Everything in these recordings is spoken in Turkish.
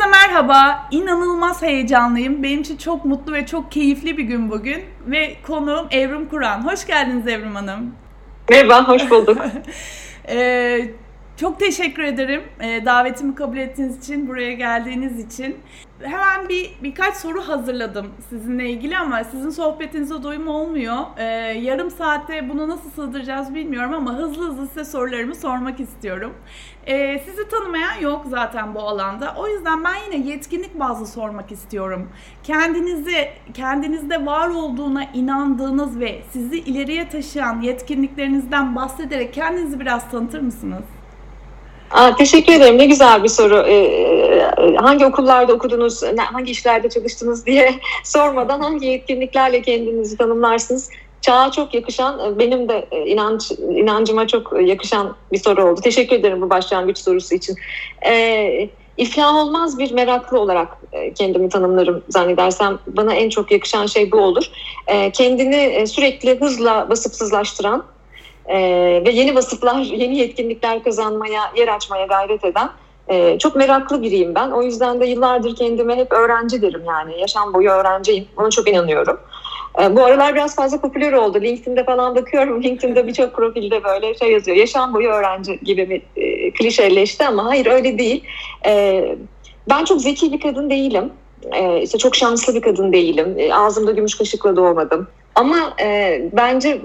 Herkese merhaba. İnanılmaz heyecanlıyım. Benim için çok mutlu ve çok keyifli bir gün bugün. Ve konuğum Evrim Kur'an. Hoş geldiniz Evrim Hanım. Merhaba, hoş bulduk. ee, çok teşekkür ederim e, davetimi kabul ettiğiniz için, buraya geldiğiniz için. Hemen bir birkaç soru hazırladım sizinle ilgili ama sizin sohbetinize doyum olmuyor. E, yarım saatte bunu nasıl sığdıracağız bilmiyorum ama hızlı hızlı size sorularımı sormak istiyorum. E, sizi tanımayan yok zaten bu alanda. O yüzden ben yine yetkinlik bazlı sormak istiyorum. Kendinizi, kendinizde var olduğuna inandığınız ve sizi ileriye taşıyan yetkinliklerinizden bahsederek kendinizi biraz tanıtır mısınız? Aa, teşekkür ederim. Ne güzel bir soru. Ee, e, hangi okullarda okudunuz, hangi işlerde çalıştınız diye sormadan hangi yetkinliklerle kendinizi tanımlarsınız? Çağa çok yakışan, e, benim de e, inanç inancıma çok yakışan bir soru oldu. Teşekkür ederim bu başlangıç sorusu için. Ee, iflah olmaz bir meraklı olarak kendimi tanımlarım zannedersem. Bana en çok yakışan şey bu olur. Ee, kendini sürekli hızla basıpsızlaştıran, e, ve yeni vasıflar, yeni yetkinlikler kazanmaya, yer açmaya gayret eden e, çok meraklı biriyim ben. O yüzden de yıllardır kendime hep öğrenci derim yani. Yaşam boyu öğrenciyim. Ona çok inanıyorum. E, bu aralar biraz fazla popüler oldu. LinkedIn'de falan bakıyorum. LinkedIn'de birçok profilde böyle şey yazıyor. Yaşam boyu öğrenci gibi bir e, klişeleşti ama hayır öyle değil. E, ben çok zeki bir kadın değilim. E, işte çok şanslı bir kadın değilim. E, ağzımda gümüş kaşıkla doğmadım. Ama e, bence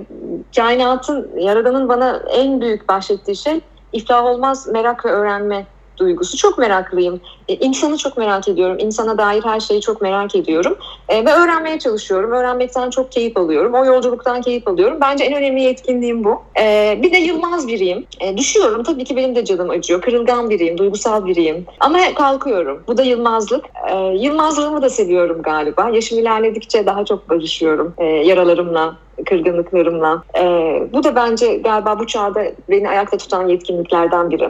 kainatın, yaradanın bana en büyük bahsettiği şey iflah olmaz merak ve öğrenme duygusu. Çok meraklıyım. E, insanı çok merak ediyorum. İnsana dair her şeyi çok merak ediyorum. E, ve öğrenmeye çalışıyorum. Öğrenmekten çok keyif alıyorum. O yolculuktan keyif alıyorum. Bence en önemli yetkinliğim bu. E, bir de yılmaz biriyim. E, düşüyorum. Tabii ki benim de canım acıyor. Kırılgan biriyim. Duygusal biriyim. Ama kalkıyorum. Bu da yılmazlık. E, yılmazlığımı da seviyorum galiba. Yaşım ilerledikçe daha çok barışıyorum. E, yaralarımla, kırgınlıklarımla. E, bu da bence galiba bu çağda beni ayakta tutan yetkinliklerden biri.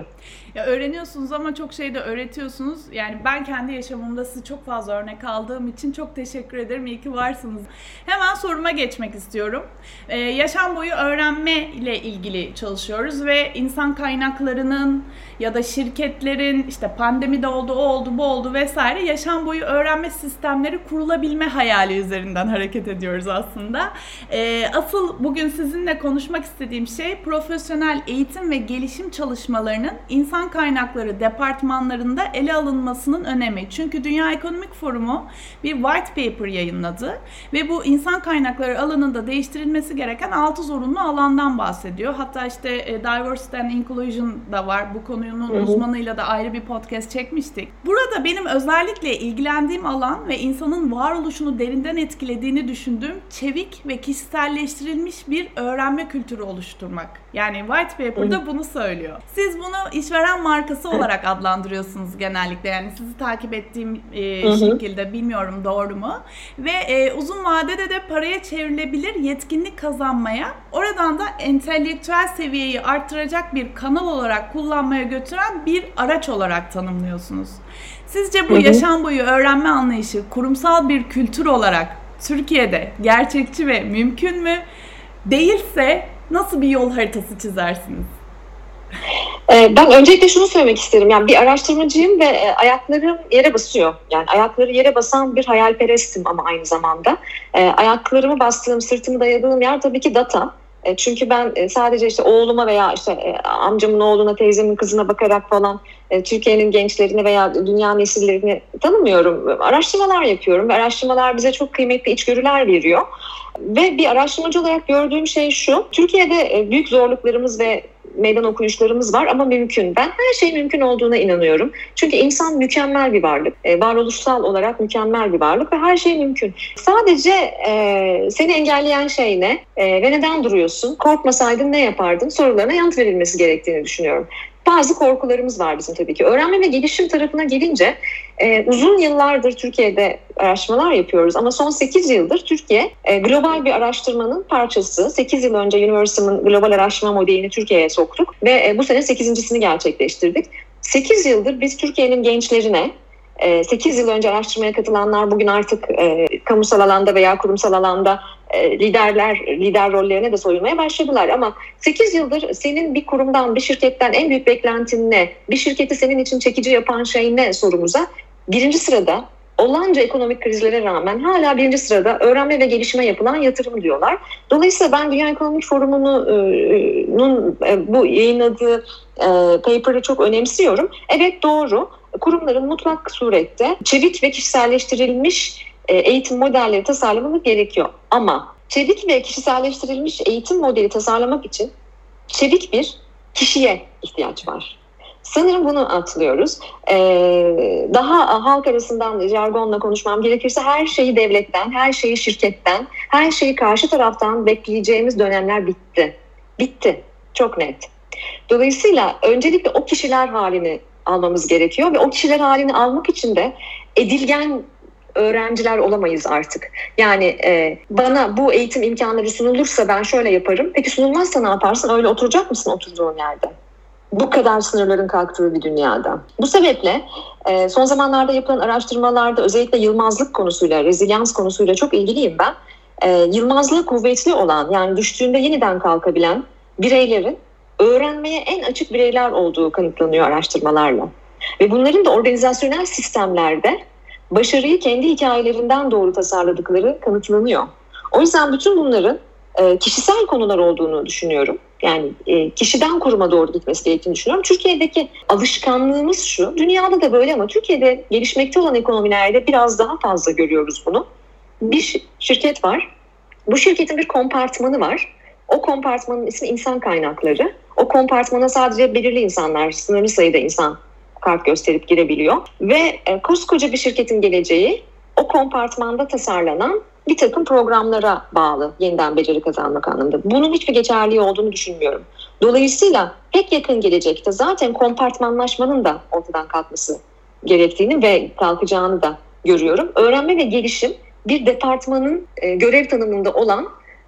Ya öğreniyorsunuz ama çok şey de öğretiyorsunuz. Yani ben kendi yaşamımda sizi çok fazla örnek aldığım için çok teşekkür ederim. İyi ki varsınız. Hemen soruma geçmek istiyorum. Ee, yaşam boyu öğrenme ile ilgili çalışıyoruz ve insan kaynaklarının ya da şirketlerin işte pandemi de oldu, o oldu, bu oldu vesaire yaşam boyu öğrenme sistemleri kurulabilme hayali üzerinden hareket ediyoruz aslında. Ee, asıl bugün sizinle konuşmak istediğim şey profesyonel eğitim ve gelişim çalışmalarının insan kaynakları departmanlarında ele alınmasının önemi. Çünkü Dünya Ekonomik Forumu bir white paper yayınladı ve bu insan kaynakları alanında değiştirilmesi gereken 6 zorunlu alandan bahsediyor. Hatta işte e, diversity and inclusion da var bu konu konunun uzmanıyla da ayrı bir podcast çekmiştik. Burada benim özellikle ilgilendiğim alan ve insanın varoluşunu derinden etkilediğini düşündüğüm çevik ve kişiselleştirilmiş bir öğrenme kültürü oluşturmak. Yani White Paper'da bunu söylüyor. Siz bunu işveren markası olarak adlandırıyorsunuz genellikle. Yani sizi takip ettiğim e, şekilde bilmiyorum doğru mu? Ve e, uzun vadede de paraya çevrilebilir yetkinlik kazanmaya, oradan da entelektüel seviyeyi arttıracak bir kanal olarak kullanmaya götüren bir araç olarak tanımlıyorsunuz. Sizce bu yaşam boyu öğrenme anlayışı kurumsal bir kültür olarak Türkiye'de gerçekçi ve mümkün mü? Değilse nasıl bir yol haritası çizersiniz? Ee, ben öncelikle şunu söylemek isterim. Yani bir araştırmacıyım ve e, ayaklarım yere basıyor. Yani ayakları yere basan bir hayalperestim ama aynı zamanda. Ee, ayaklarımı bastığım, sırtımı dayadığım yer tabii ki data. E, çünkü ben e, sadece işte oğluma veya işte e, amcamın oğluna, teyzemin kızına bakarak falan Türkiye'nin gençlerini veya dünya nesillerini tanımıyorum. Araştırmalar yapıyorum ve araştırmalar bize çok kıymetli içgörüler veriyor. Ve bir araştırmacı olarak gördüğüm şey şu, Türkiye'de büyük zorluklarımız ve meydan okuyuşlarımız var ama mümkün. Ben her şey mümkün olduğuna inanıyorum. Çünkü insan mükemmel bir varlık. E, varoluşsal olarak mükemmel bir varlık ve her şey mümkün. Sadece e, seni engelleyen şey ne? E, ve neden duruyorsun? Korkmasaydın ne yapardın? Sorularına yanıt verilmesi gerektiğini düşünüyorum bazı korkularımız var bizim tabii ki. Öğrenme ve gelişim tarafına gelince e, uzun yıllardır Türkiye'de araştırmalar yapıyoruz ama son 8 yıldır Türkiye e, global bir araştırmanın parçası. 8 yıl önce Universal'ın global araştırma modelini Türkiye'ye soktuk ve e, bu sene 8.sini gerçekleştirdik. 8 yıldır biz Türkiye'nin gençlerine 8 yıl önce araştırmaya katılanlar bugün artık e, kamusal alanda veya kurumsal alanda e, liderler lider rollerine de soyulmaya başladılar. Ama 8 yıldır senin bir kurumdan, bir şirketten en büyük beklentin ne? Bir şirketi senin için çekici yapan şey ne sorumuza birinci sırada olanca ekonomik krizlere rağmen hala birinci sırada öğrenme ve gelişime yapılan yatırım diyorlar. Dolayısıyla ben Dünya Ekonomik Forumu'nun e, bu yayınladığı e, paper'ı çok önemsiyorum. Evet doğru. Kurumların mutlak surette çevik ve kişiselleştirilmiş e, eğitim modelleri tasarlamaları gerekiyor. Ama çevik ve kişiselleştirilmiş eğitim modeli tasarlamak için çevik bir kişiye ihtiyaç var. Sanırım bunu atlıyoruz. Ee, daha halk arasından jargonla konuşmam gerekirse her şeyi devletten, her şeyi şirketten, her şeyi karşı taraftan bekleyeceğimiz dönemler bitti. Bitti. Çok net. Dolayısıyla öncelikle o kişiler halini almamız gerekiyor ve o kişiler halini almak için de edilgen öğrenciler olamayız artık. Yani e, bana bu eğitim imkanları sunulursa ben şöyle yaparım. Peki sunulmazsa ne yaparsın? Öyle oturacak mısın oturduğun yerde? Bu kadar sınırların kalktığı bir dünyada. Bu sebeple e, son zamanlarda yapılan araştırmalarda özellikle yılmazlık konusuyla, rezilyans konusuyla çok ilgiliyim ben. E, yılmazlığı kuvvetli olan yani düştüğünde yeniden kalkabilen bireylerin öğrenmeye en açık bireyler olduğu kanıtlanıyor araştırmalarla. Ve bunların da organizasyonel sistemlerde başarıyı kendi hikayelerinden doğru tasarladıkları kanıtlanıyor. O yüzden bütün bunların e, kişisel konular olduğunu düşünüyorum. Yani e, kişiden kuruma doğru gitmesi gerektiğini düşünüyorum. Türkiye'deki alışkanlığımız şu, dünyada da böyle ama Türkiye'de gelişmekte olan ekonomilerde biraz daha fazla görüyoruz bunu. Bir şirket var, bu şirketin bir kompartmanı var. O kompartmanın ismi insan kaynakları. O kompartmana sadece belirli insanlar, sınırlı sayıda insan kart gösterip girebiliyor. Ve e, koskoca bir şirketin geleceği o kompartmanda tasarlanan bir takım programlara bağlı yeniden beceri kazanmak anlamında. Bunun hiçbir geçerliği olduğunu düşünmüyorum. Dolayısıyla pek yakın gelecekte zaten kompartmanlaşmanın da ortadan kalkması gerektiğini ve kalkacağını da görüyorum. Öğrenme ve gelişim bir departmanın e, görev tanımında olan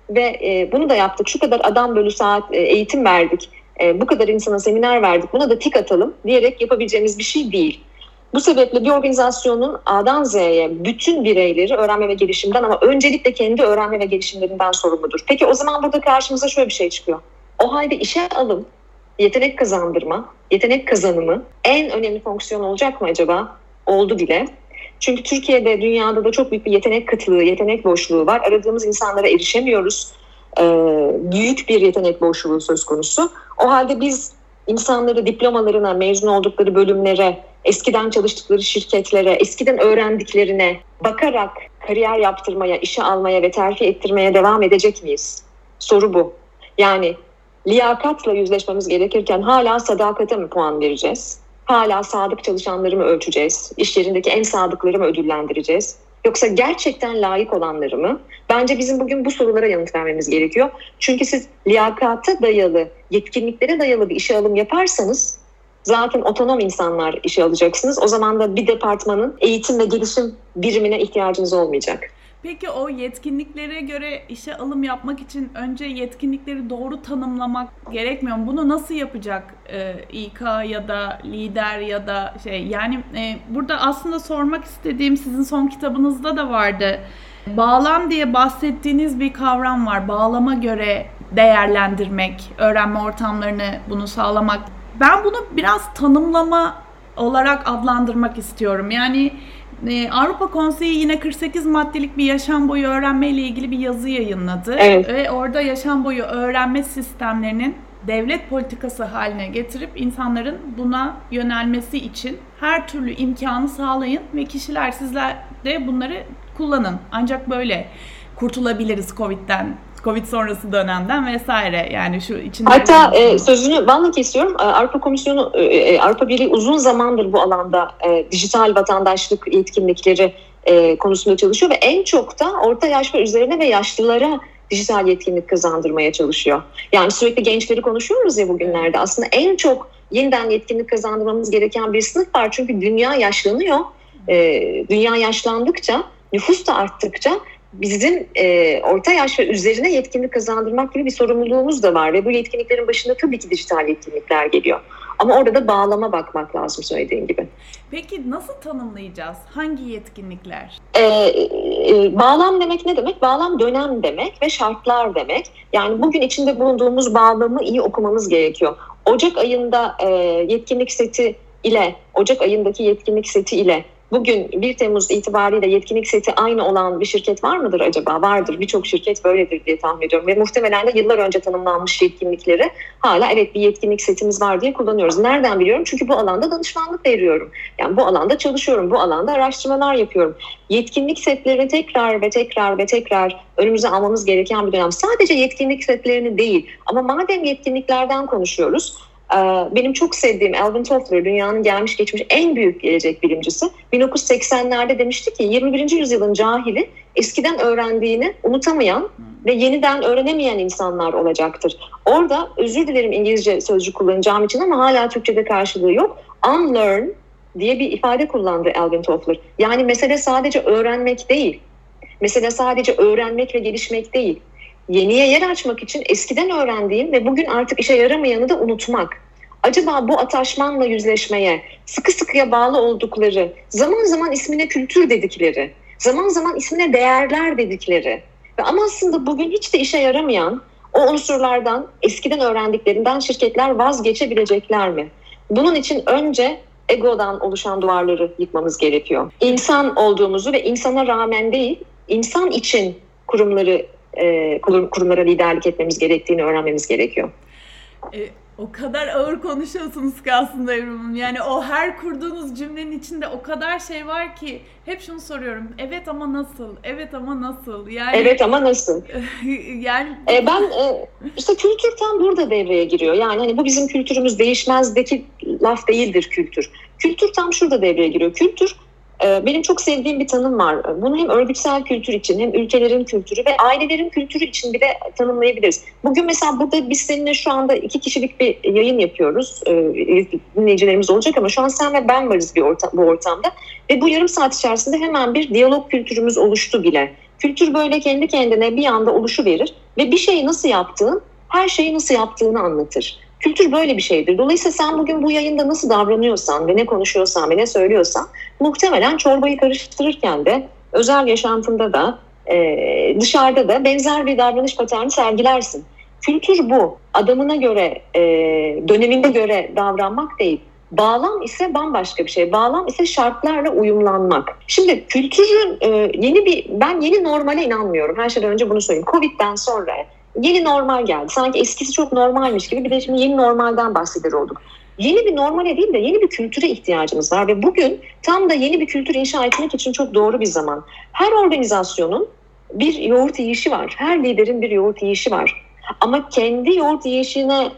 ve e, bunu da yaptık. Şu kadar adam bölü saat e, eğitim verdik e, bu kadar insana seminer verdik buna da tik atalım diyerek yapabileceğimiz bir şey değil. Bu sebeple bir organizasyonun A'dan Z'ye bütün bireyleri öğrenme ve gelişimden ama öncelikle kendi öğrenme ve gelişimlerinden sorumludur. Peki o zaman burada karşımıza şöyle bir şey çıkıyor. O halde işe alım, yetenek kazandırma, yetenek kazanımı en önemli fonksiyon olacak mı acaba? Oldu bile. Çünkü Türkiye'de, dünyada da çok büyük bir yetenek kıtlığı, yetenek boşluğu var. Aradığımız insanlara erişemiyoruz. Ee, büyük bir yetenek boşluğu söz konusu. O halde biz insanları diplomalarına, mezun oldukları bölümlere, eskiden çalıştıkları şirketlere, eskiden öğrendiklerine bakarak kariyer yaptırmaya, işe almaya ve terfi ettirmeye devam edecek miyiz? Soru bu. Yani liyakatla yüzleşmemiz gerekirken hala sadakate mi puan vereceğiz? Hala sadık çalışanları mı ölçeceğiz? İş yerindeki en sadıkları mı ödüllendireceğiz? Yoksa gerçekten layık olanları mı? Bence bizim bugün bu sorulara yanıt vermemiz gerekiyor. Çünkü siz liyakata dayalı, yetkinliklere dayalı bir işe alım yaparsanız zaten otonom insanlar işe alacaksınız. O zaman da bir departmanın eğitim ve gelişim birimine ihtiyacınız olmayacak. Peki o yetkinliklere göre işe alım yapmak için önce yetkinlikleri doğru tanımlamak gerekmiyor mu? Bunu nasıl yapacak e, İK ya da lider ya da şey yani e, burada aslında sormak istediğim sizin son kitabınızda da vardı. Bağlam diye bahsettiğiniz bir kavram var. Bağlama göre değerlendirmek, öğrenme ortamlarını bunu sağlamak. Ben bunu biraz tanımlama olarak adlandırmak istiyorum. Yani ee, Avrupa Konseyi yine 48 maddelik bir yaşam boyu öğrenme ile ilgili bir yazı yayınladı. Evet. Ve orada yaşam boyu öğrenme sistemlerinin devlet politikası haline getirip insanların buna yönelmesi için her türlü imkanı sağlayın ve kişiler sizler de bunları kullanın. Ancak böyle kurtulabiliriz Covid'den Covid sonrası dönemden vesaire yani şu içinde... Hatta e, sözünü bana kesiyorum. E, Avrupa Komisyonu, e, e, Avrupa Birliği uzun zamandır bu alanda e, dijital vatandaşlık yetkinlikleri e, konusunda çalışıyor ve en çok da orta yaş ve üzerine ve yaşlılara dijital yetkinlik kazandırmaya çalışıyor. Yani sürekli gençleri konuşuyoruz ya bugünlerde. Aslında en çok yeniden yetkinlik kazandırmamız gereken bir sınıf var. Çünkü dünya yaşlanıyor. E, dünya yaşlandıkça, nüfus da arttıkça bizim e, orta yaş ve üzerine yetkinlik kazandırmak gibi bir sorumluluğumuz da var ve bu yetkinliklerin başında tabii ki dijital yetkinlikler geliyor. Ama orada da bağlama bakmak lazım söylediğin gibi. Peki nasıl tanımlayacağız? Hangi yetkinlikler? Ee, e, bağlam demek ne demek? Bağlam dönem demek ve şartlar demek. Yani bugün içinde bulunduğumuz bağlamı iyi okumamız gerekiyor. Ocak ayında e, yetkinlik seti ile Ocak ayındaki yetkinlik seti ile bugün 1 Temmuz itibariyle yetkinlik seti aynı olan bir şirket var mıdır acaba? Vardır. Birçok şirket böyledir diye tahmin ediyorum. Ve muhtemelen de yıllar önce tanımlanmış yetkinlikleri hala evet bir yetkinlik setimiz var diye kullanıyoruz. Nereden biliyorum? Çünkü bu alanda danışmanlık veriyorum. Yani bu alanda çalışıyorum. Bu alanda araştırmalar yapıyorum. Yetkinlik setlerini tekrar ve tekrar ve tekrar önümüze almamız gereken bir dönem. Sadece yetkinlik setlerini değil ama madem yetkinliklerden konuşuyoruz benim çok sevdiğim Alvin Toffler, dünyanın gelmiş geçmiş en büyük gelecek bilimcisi, 1980'lerde demişti ki 21. yüzyılın cahili eskiden öğrendiğini unutamayan ve yeniden öğrenemeyen insanlar olacaktır. Orada özür dilerim İngilizce sözcük kullanacağım için ama hala Türkçe'de karşılığı yok. Unlearn diye bir ifade kullandı Alvin Toffler. Yani mesele sadece öğrenmek değil. Mesele sadece öğrenmek ve gelişmek değil yeniye yer açmak için eskiden öğrendiğim ve bugün artık işe yaramayanı da unutmak. Acaba bu ataşmanla yüzleşmeye, sıkı sıkıya bağlı oldukları, zaman zaman ismine kültür dedikleri, zaman zaman ismine değerler dedikleri ve ama aslında bugün hiç de işe yaramayan o unsurlardan, eskiden öğrendiklerinden şirketler vazgeçebilecekler mi? Bunun için önce egodan oluşan duvarları yıkmamız gerekiyor. İnsan olduğumuzu ve insana rağmen değil, insan için kurumları e, kurumlara liderlik etmemiz gerektiğini öğrenmemiz gerekiyor. E, o kadar ağır konuşuyorsunuz ki aslında Evrim'im. Yani o her kurduğunuz cümlenin içinde o kadar şey var ki hep şunu soruyorum. Evet ama nasıl? Evet ama nasıl? Yani Evet ama nasıl? yani e, ben e, işte kültür tam burada devreye giriyor. Yani hani bu bizim kültürümüz değişmezdeki laf değildir kültür. Kültür tam şurada devreye giriyor. Kültür benim çok sevdiğim bir tanım var. Bunu hem örgütsel kültür için hem ülkelerin kültürü ve ailelerin kültürü için bir de tanımlayabiliriz. Bugün mesela burada biz seninle şu anda iki kişilik bir yayın yapıyoruz. Ee, dinleyicilerimiz olacak ama şu an sen ve ben varız bir ortam, bu ortamda. Ve bu yarım saat içerisinde hemen bir diyalog kültürümüz oluştu bile. Kültür böyle kendi kendine bir anda oluşu verir ve bir şeyi nasıl yaptığın her şeyi nasıl yaptığını anlatır. Kültür böyle bir şeydir. Dolayısıyla sen bugün bu yayında nasıl davranıyorsan ve ne konuşuyorsan ve ne söylüyorsan muhtemelen çorbayı karıştırırken de özel yaşantında da e, dışarıda da benzer bir davranış paterni sergilersin. Kültür bu. Adamına göre, e, dönemine göre davranmak değil. Bağlam ise bambaşka bir şey. Bağlam ise şartlarla uyumlanmak. Şimdi kültürün e, yeni bir, ben yeni normale inanmıyorum. Her şeyden önce bunu söyleyeyim. Covid'den sonra yeni normal geldi. Sanki eskisi çok normalmiş gibi bir de şimdi yeni normalden bahseder olduk. Yeni bir normale değil de yeni bir kültüre ihtiyacımız var ve bugün tam da yeni bir kültür inşa etmek için çok doğru bir zaman. Her organizasyonun bir yoğurt yiyişi var. Her liderin bir yoğurt yiyişi var. Ama kendi yoğurt yiyişine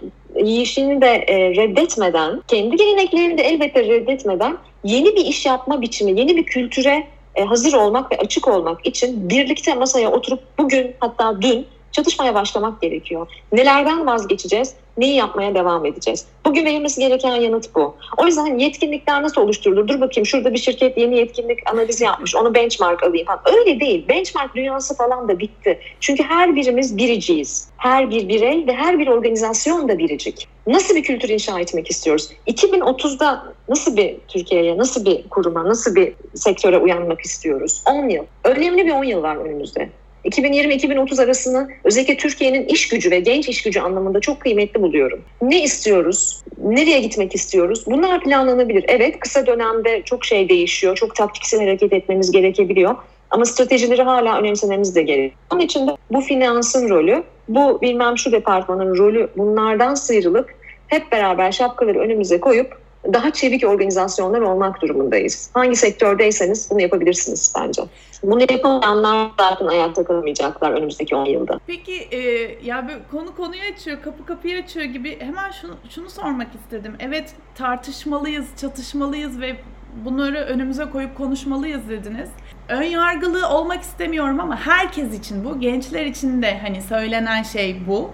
yiyişini de e, reddetmeden, kendi geleneklerini de elbette reddetmeden yeni bir iş yapma biçimi, yeni bir kültüre e, hazır olmak ve açık olmak için birlikte masaya oturup bugün hatta dün Çatışmaya başlamak gerekiyor. Nelerden vazgeçeceğiz? Neyi yapmaya devam edeceğiz? Bugün verilmesi gereken yanıt bu. O yüzden yetkinlikler nasıl oluşturulur? Dur bakayım şurada bir şirket yeni yetkinlik analizi yapmış. Onu benchmark alayım falan. Öyle değil. Benchmark dünyası falan da bitti. Çünkü her birimiz biriciyiz. Her bir birey ve her bir organizasyon da biricik. Nasıl bir kültür inşa etmek istiyoruz? 2030'da nasıl bir Türkiye'ye, nasıl bir kuruma, nasıl bir sektöre uyanmak istiyoruz? 10 yıl. Önemli bir 10 yıl var önümüzde. 2020-2030 arasını özellikle Türkiye'nin iş gücü ve genç iş gücü anlamında çok kıymetli buluyorum. Ne istiyoruz? Nereye gitmek istiyoruz? Bunlar planlanabilir. Evet kısa dönemde çok şey değişiyor. Çok taktiksel hareket etmemiz gerekebiliyor. Ama stratejileri hala önemsememiz de gerekiyor. Onun için de bu finansın rolü, bu bilmem şu departmanın rolü bunlardan sıyrılıp hep beraber şapkaları önümüze koyup daha çevik organizasyonlar olmak durumundayız. Hangi sektördeyseniz bunu yapabilirsiniz bence. Bunu yapamayanlar zaten ayakta kalamayacaklar önümüzdeki 10 yılda. Peki e, ya böyle konu konuyu açıyor, kapı kapıyı açıyor gibi hemen şunu, şunu sormak istedim. Evet tartışmalıyız, çatışmalıyız ve bunları önümüze koyup konuşmalıyız dediniz. Ön yargılı olmak istemiyorum ama herkes için bu, gençler için de hani söylenen şey bu.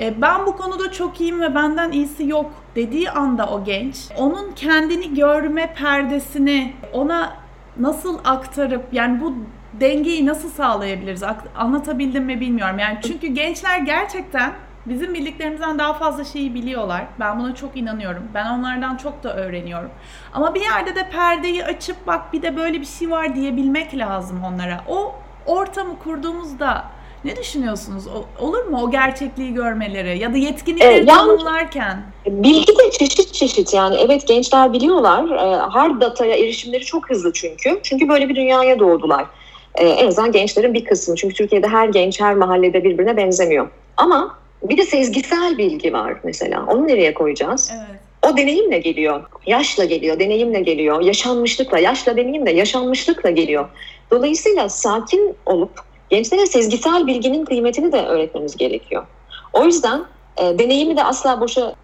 E, ben bu konuda çok iyiyim ve benden iyisi yok dediği anda o genç, onun kendini görme perdesini ona nasıl aktarıp yani bu dengeyi nasıl sağlayabiliriz? Anlatabildim mi bilmiyorum. Yani çünkü gençler gerçekten bizim bildiklerimizden daha fazla şeyi biliyorlar. Ben buna çok inanıyorum. Ben onlardan çok da öğreniyorum. Ama bir yerde de perdeyi açıp bak bir de böyle bir şey var diyebilmek lazım onlara. O ortamı kurduğumuzda Ne düşünüyorsunuz? O, olur mu o gerçekliği görmeleri ya da yetkinlikleri evet, yani, tanımlarken? Bilgi de çeşit çeşit yani evet gençler biliyorlar. E, hard dataya erişimleri çok hızlı çünkü. Çünkü böyle bir dünyaya doğdular. E, en azından gençlerin bir kısmı. Çünkü Türkiye'de her genç her mahallede birbirine benzemiyor. Ama bir de sezgisel bilgi var mesela. Onu nereye koyacağız? Evet. O deneyimle geliyor. Yaşla geliyor, deneyimle geliyor. Yaşanmışlıkla, yaşla deneyimle, yaşanmışlıkla geliyor. Dolayısıyla sakin olup gençlere sezgisel bilginin kıymetini de öğretmemiz gerekiyor. O yüzden e, deneyimi de asla boşa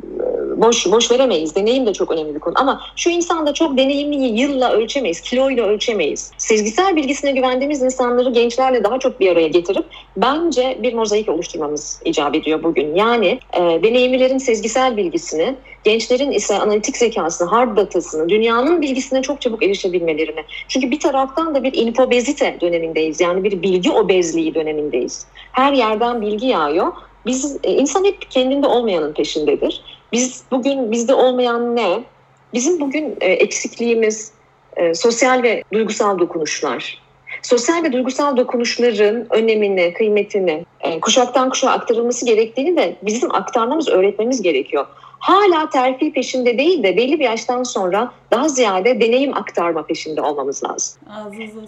boş boş veremeyiz. Deneyim de çok önemli bir konu. Ama şu insanda çok deneyimliyi yılla ölçemeyiz, kiloyla ölçemeyiz. Sezgisel bilgisine güvendiğimiz insanları gençlerle daha çok bir araya getirip bence bir mozaik oluşturmamız icap ediyor bugün. Yani e, deneyimlilerin sezgisel bilgisini, gençlerin ise analitik zekasını, hard datasını, dünyanın bilgisine çok çabuk erişebilmelerini. Çünkü bir taraftan da bir infobezite dönemindeyiz. Yani bir bilgi obezliği dönemindeyiz. Her yerden bilgi yağıyor biz e, insan hep kendinde olmayanın peşindedir. Biz bugün bizde olmayan ne? Bizim bugün e, eksikliğimiz e, sosyal ve duygusal dokunuşlar. Sosyal ve duygusal dokunuşların önemini, kıymetini e, kuşaktan kuşağa aktarılması gerektiğini de bizim aktarmamız, öğretmemiz gerekiyor hala terfi peşinde değil de belli bir yaştan sonra daha ziyade deneyim aktarma peşinde olmamız lazım.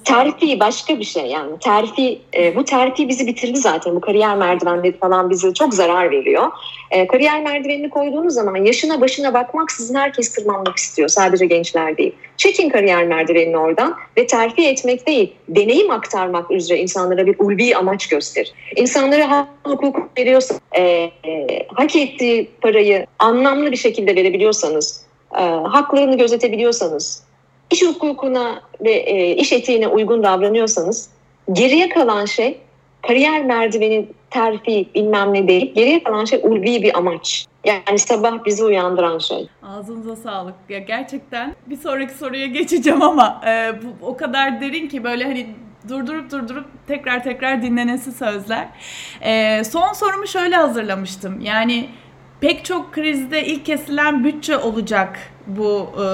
terfi başka bir şey yani terfi e, bu terfi bizi bitirdi zaten bu kariyer merdivenleri falan bize çok zarar veriyor. E, kariyer merdivenini koyduğunuz zaman yaşına başına bakmaksızın herkes tırmanmak istiyor sadece gençler değil. Çekin kariyer merdivenini oradan ve terfi etmek değil deneyim aktarmak üzere insanlara bir ulvi amaç göster. İnsanlara hak hukuk veriyorsa e, e, hak ettiği parayı anlamlı bir şekilde verebiliyorsanız, e, haklarını gözetebiliyorsanız, iş hukukuna ve e, iş etiğine uygun davranıyorsanız geriye kalan şey kariyer merdiveni terfi bilmem ne değil. Geriye kalan şey ulvi bir amaç. Yani sabah bizi uyandıran şey. Ağzınıza sağlık. Ya gerçekten bir sonraki soruya geçeceğim ama e, bu o kadar derin ki böyle hani durdurup durdurup tekrar tekrar dinlenesi sözler. E, son sorumu şöyle hazırlamıştım. Yani pek çok krizde ilk kesilen bütçe olacak bu e,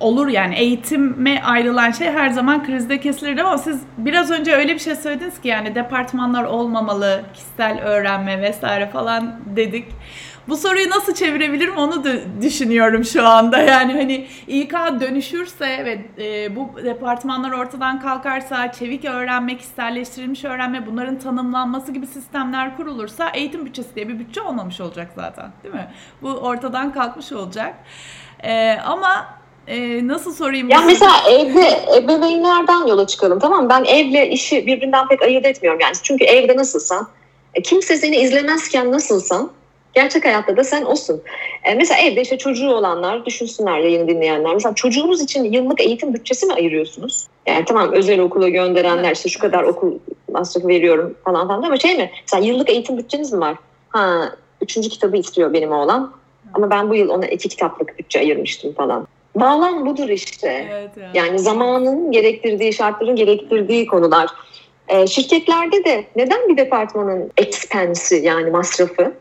olur yani eğitime ayrılan şey her zaman krizde kesilir ama siz biraz önce öyle bir şey söylediniz ki yani departmanlar olmamalı, kişisel öğrenme vesaire falan dedik. Bu soruyu nasıl çevirebilirim onu da düşünüyorum şu anda. Yani hani İK dönüşürse ve e, bu departmanlar ortadan kalkarsa, çevik öğrenme, kişiselleştirilmiş öğrenme bunların tanımlanması gibi sistemler kurulursa eğitim bütçesi diye bir bütçe olmamış olacak zaten. Değil mi? Bu ortadan kalkmış olacak. E, ama e, nasıl sorayım? Ya mesela evde ebeveynlerden yola çıkalım tamam mı? Ben evle işi birbirinden pek ayırt etmiyorum yani. Çünkü evde nasılsan, e, kimse seni izlemezken nasılsan Gerçek hayatta da sen olsun. E, mesela evde işte çocuğu olanlar düşünsünler yayını dinleyenler. Mesela çocuğunuz için yıllık eğitim bütçesi mi ayırıyorsunuz? Yani tamam özel okula gönderenler işte şu kadar okul masrafı veriyorum falan falan ama şey mi? Mesela yıllık eğitim bütçeniz mi var? Ha üçüncü kitabı istiyor benim oğlan. Ama ben bu yıl ona iki kitaplık bütçe ayırmıştım falan. Bağlam budur işte. Evet, evet. Yani zamanın gerektirdiği, şartların gerektirdiği konular. E, şirketlerde de neden bir departmanın expense'i yani masrafı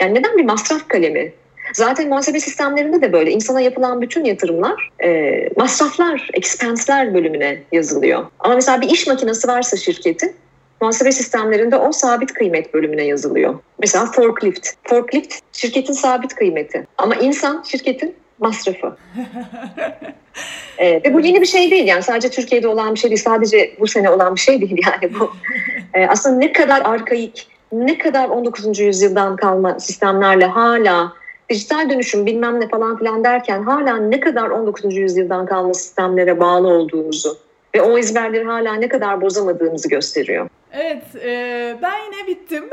yani neden bir masraf kalemi? Zaten muhasebe sistemlerinde de böyle insana yapılan bütün yatırımlar e, masraflar, expensler bölümüne yazılıyor. Ama mesela bir iş makinesi varsa şirketin muhasebe sistemlerinde o sabit kıymet bölümüne yazılıyor. Mesela forklift. Forklift şirketin sabit kıymeti. Ama insan şirketin masrafı. ee, ve bu yeni bir şey değil yani sadece Türkiye'de olan bir şey değil sadece bu sene olan bir şey değil yani bu e, aslında ne kadar arkaik ne kadar 19. yüzyıldan kalma sistemlerle hala dijital dönüşüm bilmem ne falan filan derken hala ne kadar 19. yüzyıldan kalma sistemlere bağlı olduğumuzu ve o ezberleri hala ne kadar bozamadığımızı gösteriyor. Evet, e, ben yine bittim.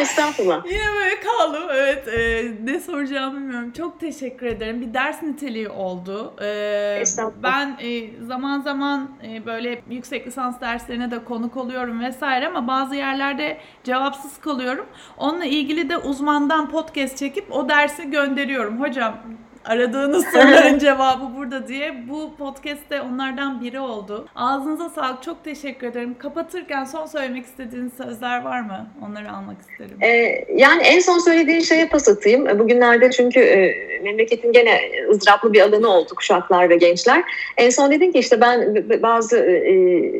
Estağfurullah. yine böyle kaldım. Evet, e, ne soracağımı bilmiyorum. Çok teşekkür ederim. Bir ders niteliği oldu. E, Estağfurullah. Ben e, zaman zaman e, böyle yüksek lisans derslerine de konuk oluyorum vesaire ama bazı yerlerde cevapsız kalıyorum. Onunla ilgili de uzmandan podcast çekip o dersi gönderiyorum. Hocam aradığınız soruların cevabı burada diye bu podcast'te onlardan biri oldu. Ağzınıza sağlık. Çok teşekkür ederim. Kapatırken son söylemek istediğiniz sözler var mı? Onları almak isterim. Ee, yani en son söylediğin şeye pas atayım. Bugünlerde çünkü e, memleketin gene ızdıraplı bir alanı oldu kuşaklar ve gençler. En son dedin ki işte ben bazı e,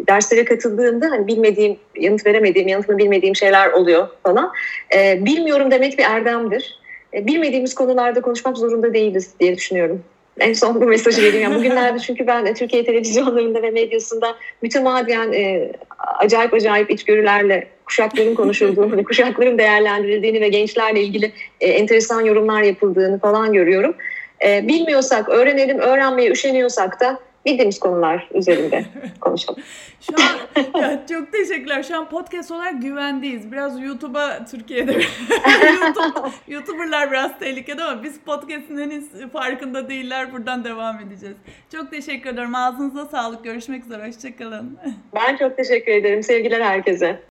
derslere katıldığımda hani bilmediğim, yanıt veremediğim, yanıtını bilmediğim şeyler oluyor falan. E, bilmiyorum demek bir erdemdir. E, bilmediğimiz konularda konuşmak zorunda değiliz diye düşünüyorum. En son bu mesajı vereyim. Yani bugünlerde çünkü ben Türkiye televizyonlarında ve medyasında mütemadiyen e, acayip acayip içgörülerle kuşakların konuşulduğunu, kuşakların değerlendirildiğini ve gençlerle ilgili e, enteresan yorumlar yapıldığını falan görüyorum. E, bilmiyorsak, öğrenelim, öğrenmeye üşeniyorsak da bildiğimiz konular üzerinde konuşalım. Şu an ya çok teşekkürler. Şu an podcast olarak güvendeyiz. Biraz YouTube'a Türkiye'de YouTube, YouTuber'lar biraz tehlikede ama biz podcast'in henüz farkında değiller. Buradan devam edeceğiz. Çok teşekkür ederim. Ağzınıza sağlık. Görüşmek üzere. Hoşçakalın. Ben çok teşekkür ederim. Sevgiler herkese.